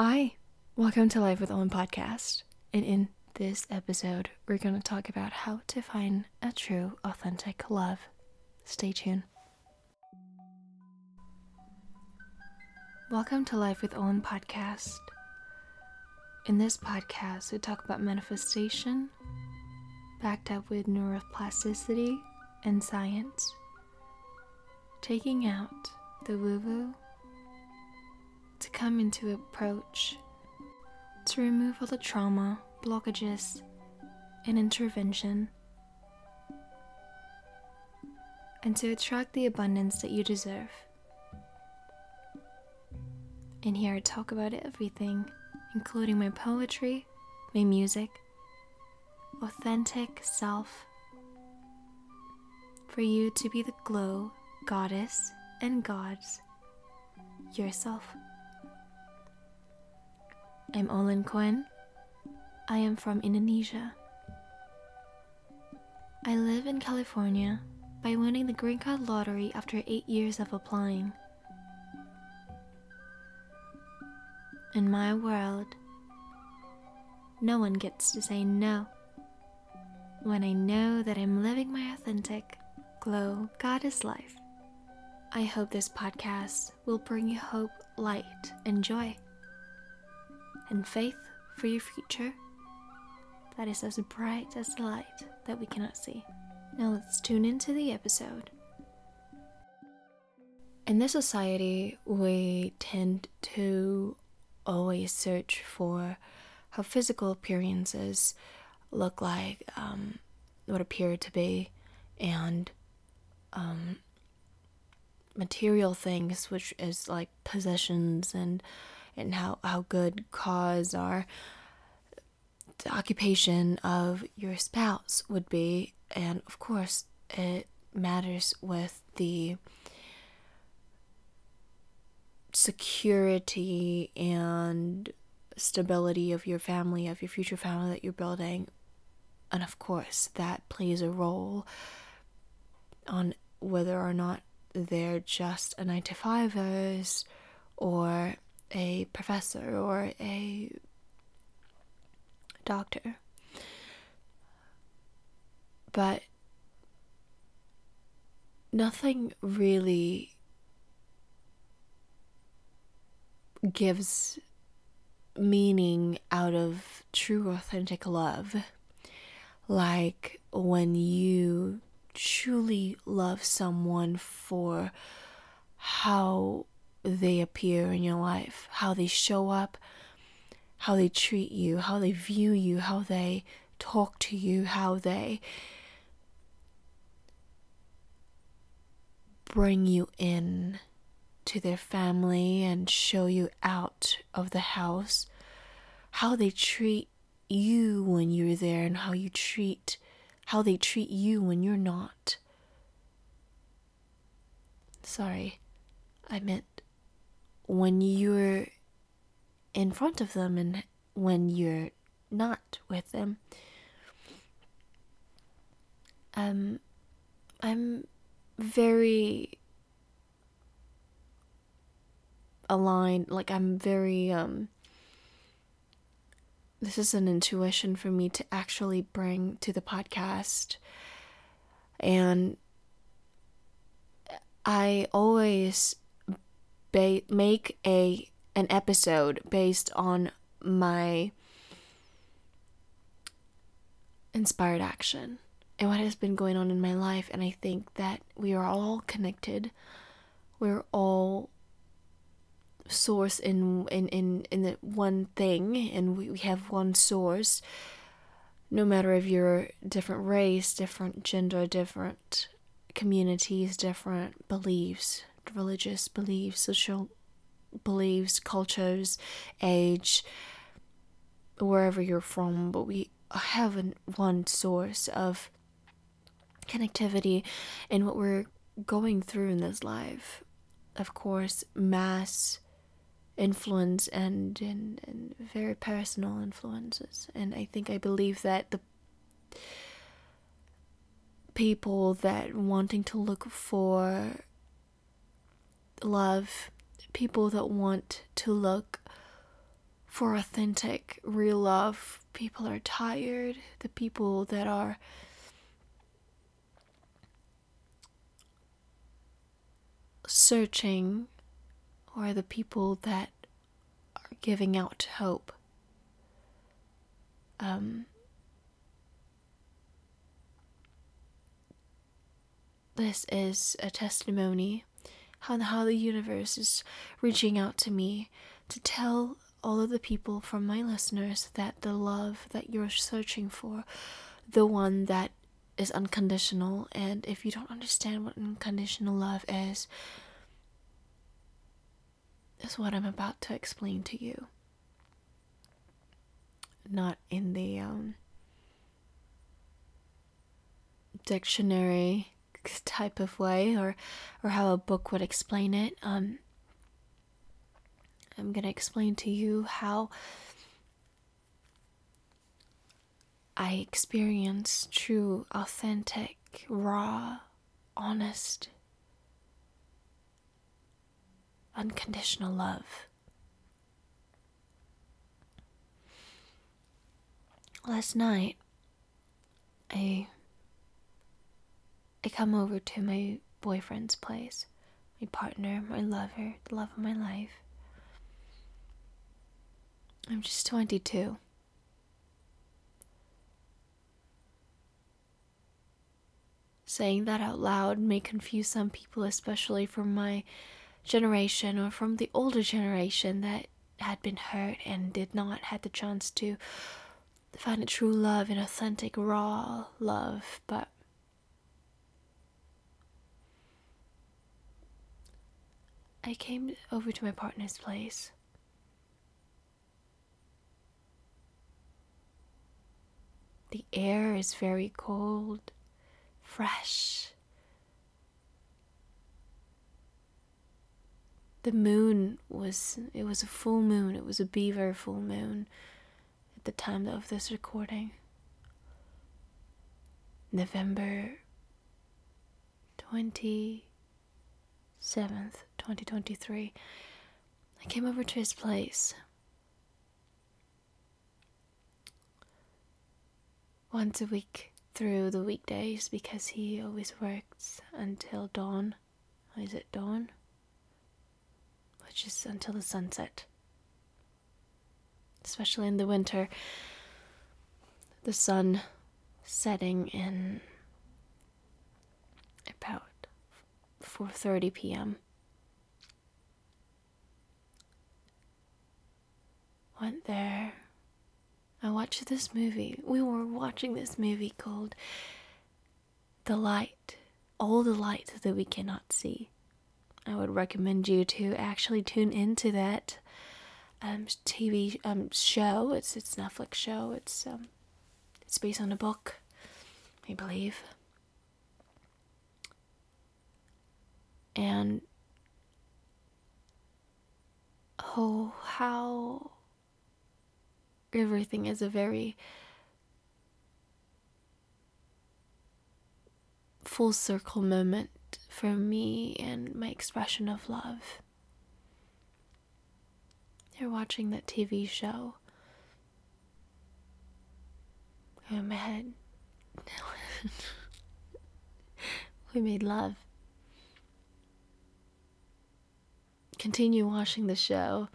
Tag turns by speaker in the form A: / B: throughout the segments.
A: Hi, welcome to Life with Olin podcast. And in this episode, we're going to talk about how to find a true, authentic love. Stay tuned. Welcome to Life with Olin podcast. In this podcast, we talk about manifestation, backed up with neuroplasticity and science, taking out the woo woo to come into approach to remove all the trauma, blockages, and intervention, and to attract the abundance that you deserve. And here I talk about everything, including my poetry, my music, authentic self, for you to be the glow, goddess, and gods yourself. I'm Olin Quinn. I am from Indonesia. I live in California by winning the green card lottery after eight years of applying. In my world, no one gets to say no when I know that I'm living my authentic, glow goddess life. I hope this podcast will bring you hope, light, and joy and faith for your future that is as bright as the light that we cannot see. Now let's tune into the episode. In this society, we tend to always search for how physical appearances look like, um, what appear to be, and um, material things, which is like possessions and and how, how good cause or the occupation of your spouse would be. And of course, it matters with the security and stability of your family, of your future family that you're building. And of course, that plays a role on whether or not they're just a 9 to 5ers or a professor or a doctor. But nothing really gives meaning out of true, authentic love. Like when you truly love someone for how they appear in your life, how they show up, how they treat you, how they view you, how they talk to you, how they bring you in to their family and show you out of the house, how they treat you when you're there and how you treat how they treat you when you're not. Sorry, I meant when you're in front of them and when you're not with them. Um, I'm very aligned, like, I'm very, um, this is an intuition for me to actually bring to the podcast. And I always ba- make a an episode based on my inspired action and what has been going on in my life and I think that we are all connected. We're all source in in in, in the one thing and we, we have one source no matter if you're different race different gender different communities different beliefs religious beliefs, social beliefs, cultures, age, wherever you're from, but we have an, one source of connectivity in what we're going through in this life. Of course, mass influence and, and, and very personal influences. And I think I believe that the people that wanting to look for love people that want to look for authentic, real love. People are tired. The people that are searching or the people that are giving out hope. Um, this is a testimony how, how the universe is reaching out to me to tell all of the people from my listeners that the love that you're searching for, the one that is unconditional, and if you don't understand what unconditional love is, is what I'm about to explain to you. Not in the um, dictionary type of way or or how a book would explain it. Um, I'm going to explain to you how I experience true, authentic, raw, honest, unconditional love. Last night, I I come over to my boyfriend's place, my partner, my lover, the love of my life. I'm just 22. Saying that out loud may confuse some people, especially from my generation or from the older generation that had been hurt and did not had the chance to find a true love and authentic raw love but I came over to my partner's place The air is very cold, fresh. The moon was, it was a full moon, it was a beaver full moon at the time of this recording. November 27th, 2023. I came over to his place. once a week through the weekdays because he always works until dawn. Oh, is it dawn? Which is until the sunset. Especially in the winter, the sun setting in about 4:30 p.m. Went there I watched this movie. We were watching this movie called The Light, All the Light That We Cannot See. I would recommend you to actually tune into that um, TV um, show. It's it's Netflix show. It's um, it's based on a book, I believe. And oh, how everything is a very full circle moment for me and my expression of love. You're watching that TV show. In my head. we made love. Continue watching the show.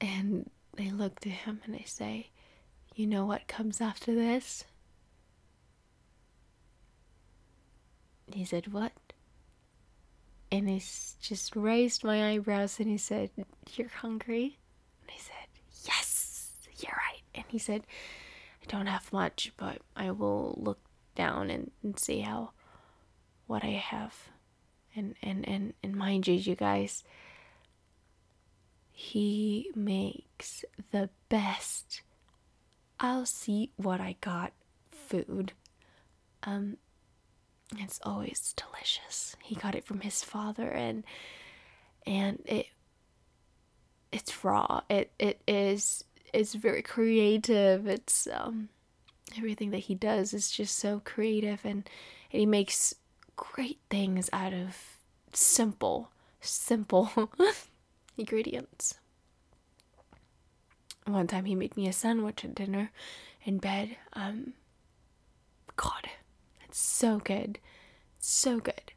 A: And they look to him and they say, You know what comes after this? He said, What? And he just raised my eyebrows and he said, You're hungry? And I said, Yes, you're right. And he said, I don't have much, but I will look down and, and see how what I have. And, and, and, and mind you, you guys, he makes the best I'll see what I got food. Um it's always delicious. He got it from his father and and it it's raw. It it is it's very creative. It's um everything that he does is just so creative and, and he makes great things out of simple simple ingredients. One time he made me a sandwich at dinner in bed. Um, God, it's so good. so good.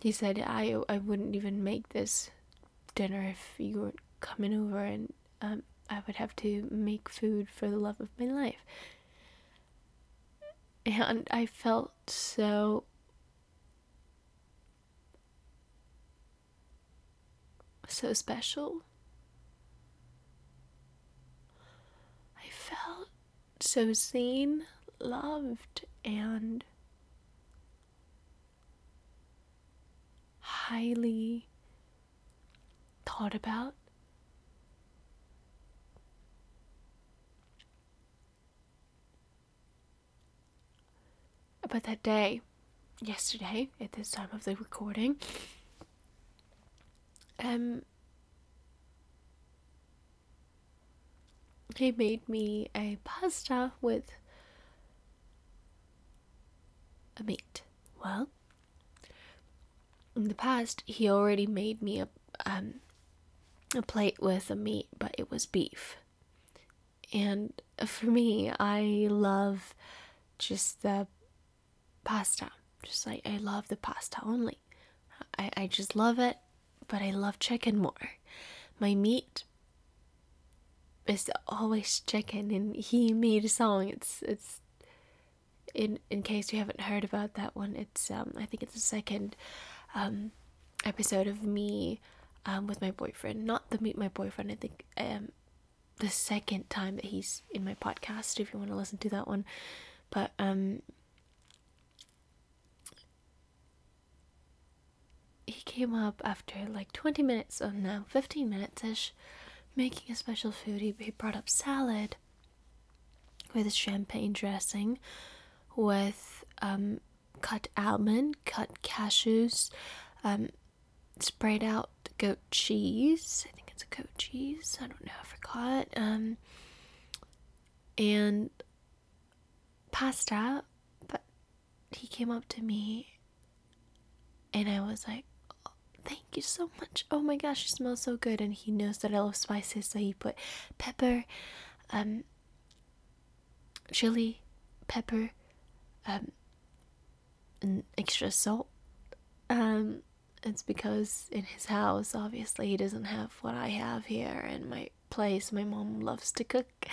A: He said I I wouldn't even make this dinner if you weren't coming over and um, I would have to make food for the love of my life. And I felt so so special. I felt so seen, loved, and highly thought about. But that day, yesterday, at this time of the recording, um, he made me a pasta with a meat. Well, in the past, he already made me a um, a plate with a meat, but it was beef. And for me, I love just the pasta. Just like I love the pasta only. I, I just love it, but I love chicken more. My meat is always chicken and he made a song. It's it's in in case you haven't heard about that one, it's um I think it's the second um episode of me um, with my boyfriend. Not the meet my boyfriend. I think um, the second time that he's in my podcast. If you want to listen to that one, but um, he came up after like twenty minutes. Oh no, fifteen minutes ish, making a special food. He he brought up salad with champagne dressing, with um, cut almond, cut cashews, um, sprayed out goat cheese. I think it's a goat cheese. I don't know. I forgot. Um, and pasta. But he came up to me, and I was like, "Thank you so much. Oh my gosh, you smell so good." And he knows that I love spices, so he put pepper, um, chili, pepper, um, and extra salt. Um, it's because in his house, obviously, he doesn't have what I have here in my place. My mom loves to cook.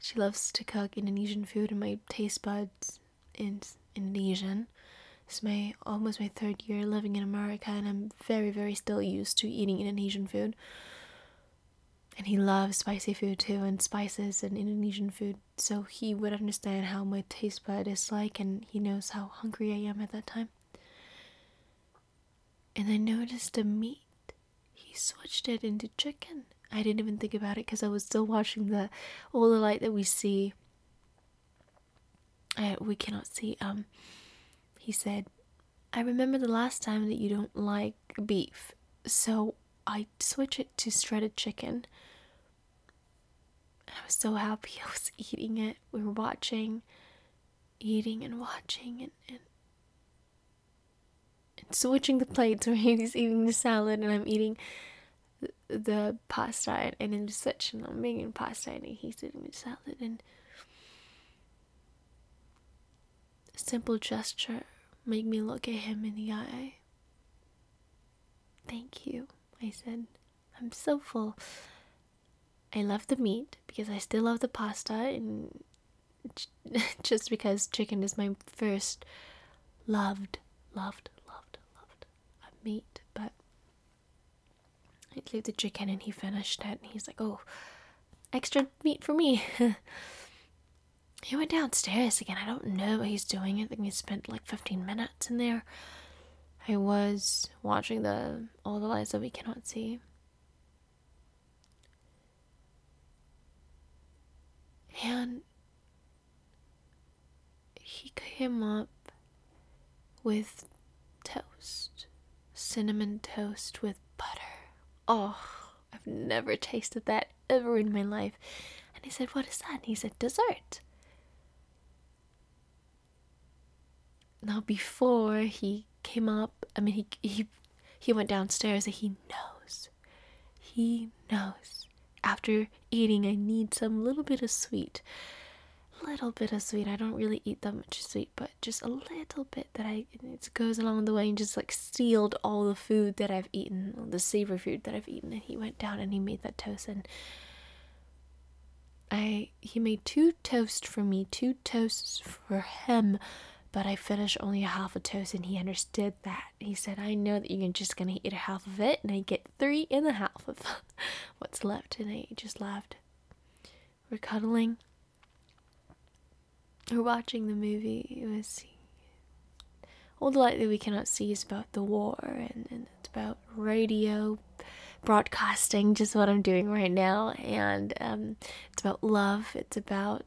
A: She loves to cook Indonesian food, and my taste buds is Indonesian. It's my almost my third year living in America, and I'm very, very still used to eating Indonesian food. And he loves spicy food too, and spices and Indonesian food. So he would understand how my taste bud is like, and he knows how hungry I am at that time and I noticed the meat. He switched it into chicken. I didn't even think about it because I was still watching the all the light that we see. Uh, we cannot see. Um, he said, "I remember the last time that you don't like beef, so I switch it to shredded chicken." I was so happy. I was eating it. We were watching, eating and watching, and, and switching the plates where he's eating the salad and I'm eating the pasta and in such and I'm making pasta and he's eating the salad and simple gesture made me look at him in the eye. Thank you, I said. I'm so full. I love the meat because I still love the pasta and just because chicken is my first loved loved loved, loved uh, meat, but I gave the chicken and he finished it and he's like, oh, extra meat for me. he went downstairs again. I don't know what he's doing. I think he spent like 15 minutes in there. I was watching the all the lights that we cannot see. And he came up with toast cinnamon toast with butter. Oh, I've never tasted that ever in my life. And he said, What is that? And he said, Dessert. Now, before he came up. I mean, he he he went downstairs and he knows. He knows. After eating, I need some little bit of sweet. Little bit of sweet. I don't really eat that much sweet, but just a little bit that I it goes along the way and just like sealed all the food that I've eaten, the savory food that I've eaten. And he went down and he made that toast and I he made two toasts for me, two toasts for him, but I finished only a half a toast and he understood that. He said, I know that you're just gonna eat half of it and I get three and a half of what's left and I just laughed. We're cuddling. We're watching the movie. It was all the light that we cannot see is about the war and, and it's about radio broadcasting, just what I'm doing right now. And um, it's about love, it's about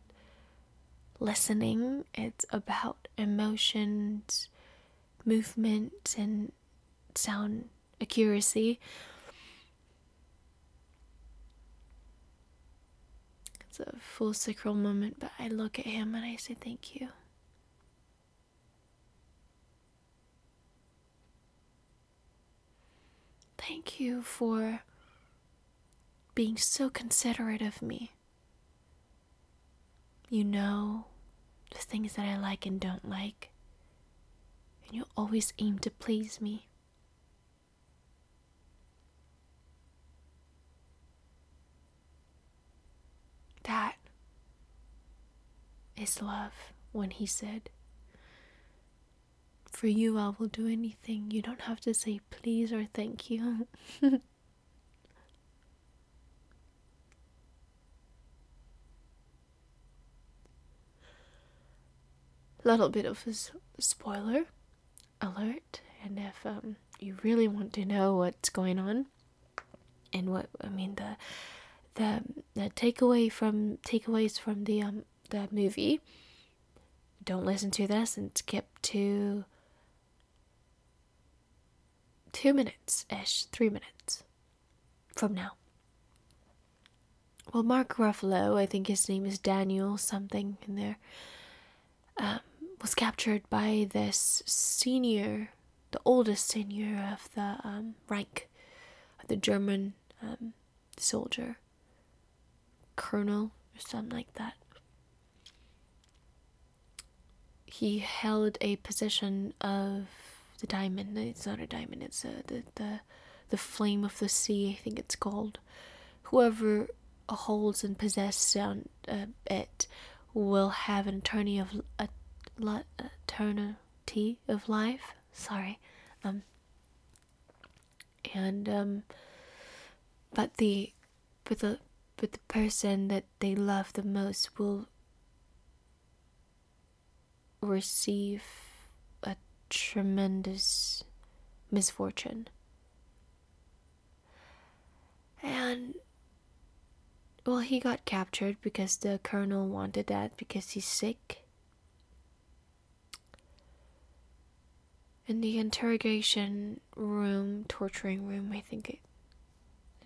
A: listening, it's about emotions, movement, and sound accuracy. It's a full sacral moment, but I look at him and I say, Thank you. Thank you for being so considerate of me. You know the things that I like and don't like, and you always aim to please me. That is love, when he said. For you, I will do anything. You don't have to say please or thank you. little bit of a spoiler alert, and if um, you really want to know what's going on, and what I mean the the the takeaway from takeaways from the um the movie, don't listen to this and skip to two minutes ish, three minutes from now. Well, Mark Ruffalo, I think his name is Daniel something in there, um, was captured by this senior, the oldest senior of the um, rank of the German um, soldier, colonel or something like that. He held a position of the diamond. It's not a diamond. It's a, the the the flame of the sea. I think it's called. Whoever holds and possesses uh, it will have an eternity of a, a, eternity of life. Sorry, um, and um, but the but the but the person that they love the most will receive a tremendous misfortune. And well, he got captured because the colonel wanted that because he's sick. In the interrogation room, torturing room, I think it,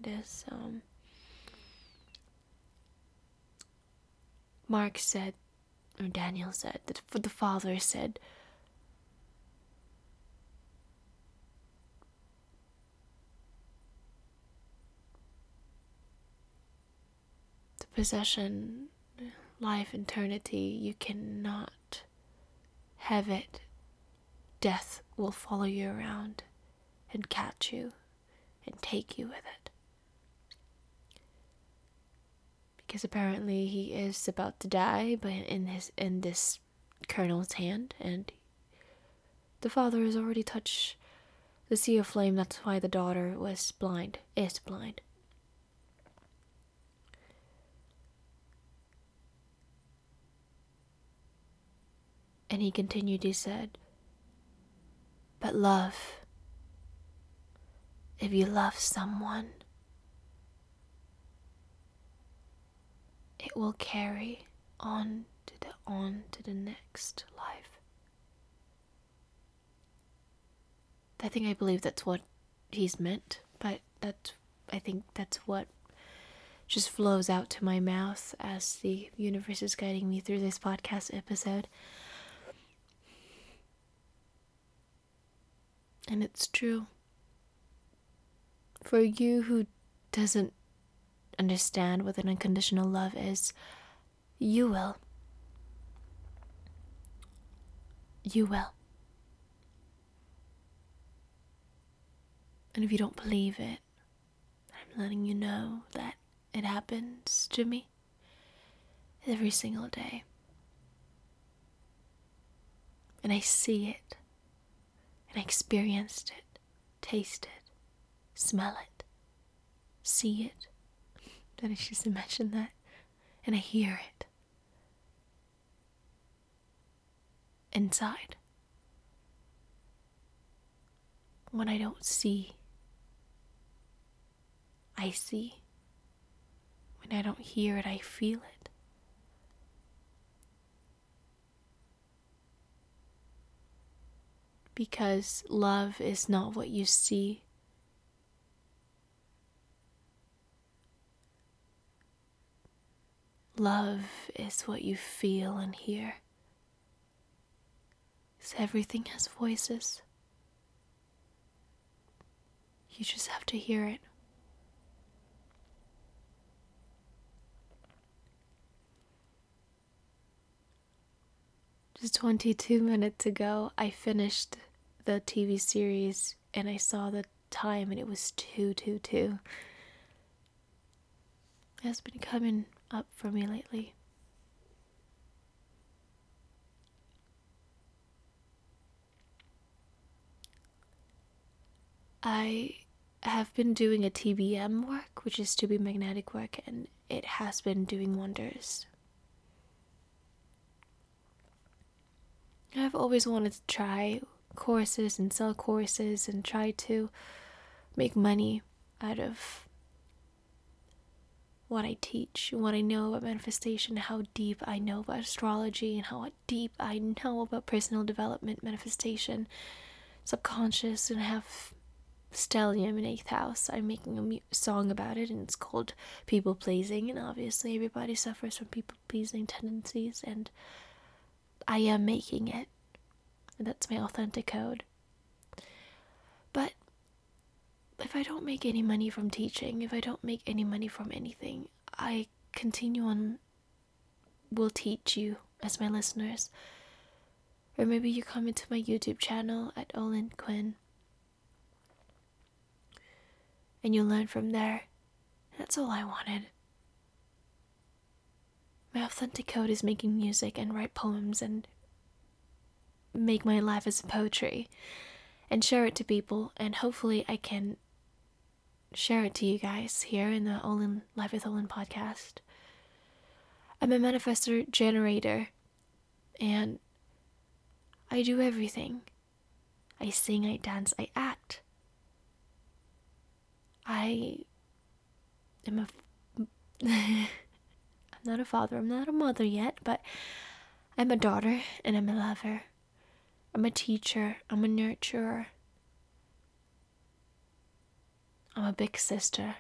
A: it is. Um, Mark said, or Daniel said, that the father said, the possession, life, eternity, you cannot have it. Death will follow you around and catch you and take you with it. Because apparently he is about to die, but in his in this colonel's hand, and the father has already touched the sea of flame. That's why the daughter was blind, is blind. And he continued, he said, But love, if you love someone, it will carry on to the on to the next life. I think I believe that's what he's meant, but that I think that's what just flows out to my mouth as the universe is guiding me through this podcast episode. And it's true. For you who doesn't understand what an unconditional love is, you will. You will. And if you don't believe it, I'm letting you know that it happens to me every single day. And I see it, and I experienced it, taste it, smell it, see it. Did I just imagine that? And I hear it. Inside. When I don't see, I see. When I don't hear it, I feel it. Because love is not what you see. Love is what you feel and hear. Because everything has voices. You just have to hear it. Just 22 minutes ago, I finished the TV series and I saw the time and it was 222. It has been coming up for me lately. I have been doing a TBM work, which is to be magnetic work, and it has been doing wonders. I've always wanted to try courses and sell courses and try to make money out of what I teach, what I know about manifestation, how deep I know about astrology, and how deep I know about personal development, manifestation, subconscious, and have stellium in eighth house. I'm making a mu- song about it, and it's called people pleasing. And obviously, everybody suffers from people pleasing tendencies, and I am making it. That's my authentic code. But if I don't make any money from teaching, if I don't make any money from anything, I continue on, will teach you as my listeners. Or maybe you come into my YouTube channel at Olin Quinn and you learn from there. That's all I wanted. My authentic code is making music and write poems and make my life as poetry and share it to people and hopefully I can share it to you guys here in the Olin Life with Olin podcast. I'm a manifestor generator and I do everything. I sing, I dance, I act. I am a. I'm not a father, I'm not a mother yet, but I'm a daughter and I'm a lover. I'm a teacher, I'm a nurturer. I'm a big sister.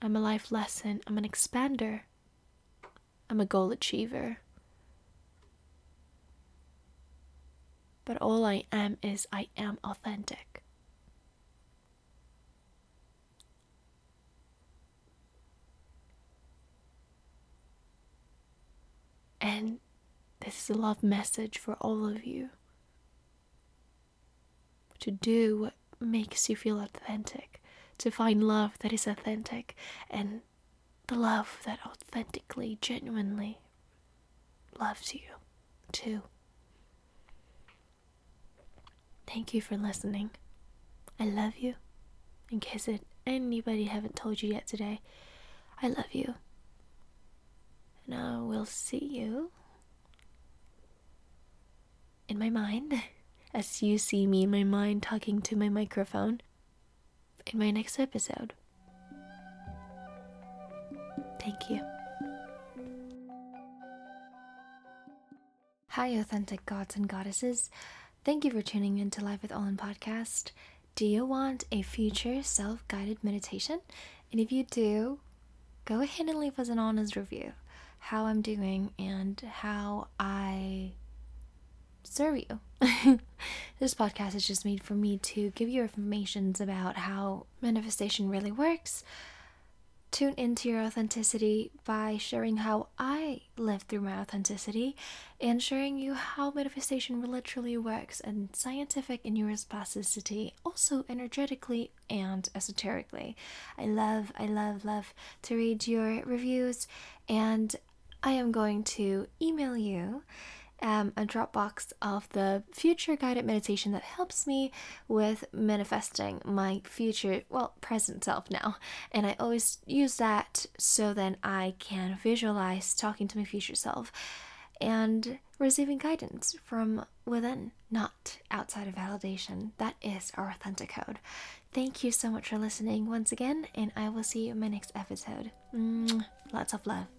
A: I'm a life lesson. I'm an expander. I'm a goal achiever. But all I am is I am authentic. And this is a love message for all of you to do what makes you feel authentic, to find love that is authentic, and the love that authentically, genuinely loves you too. Thank you for listening. I love you. In case it, anybody haven't told you yet today, I love you. And I will see you in my mind as you see me in my mind talking to my microphone in my next episode. Thank you. Hi, authentic gods and goddesses. Thank you for tuning in to Life with Olin podcast. Do you want a future self guided meditation? And if you do, go ahead and leave us an honest review how I'm doing and how I serve you. this podcast is just made for me to give you informations about how manifestation really works. Tune into your authenticity by sharing how I live through my authenticity and sharing you how manifestation literally works and scientific in neuroplasticity, also energetically and esoterically. I love, I love, love to read your reviews and I am going to email you um, a Dropbox of the future guided meditation that helps me with manifesting my future, well, present self now. And I always use that so then I can visualize talking to my future self and receiving guidance from within, not outside of validation. That is our authentic code. Thank you so much for listening once again, and I will see you in my next episode. Lots of love.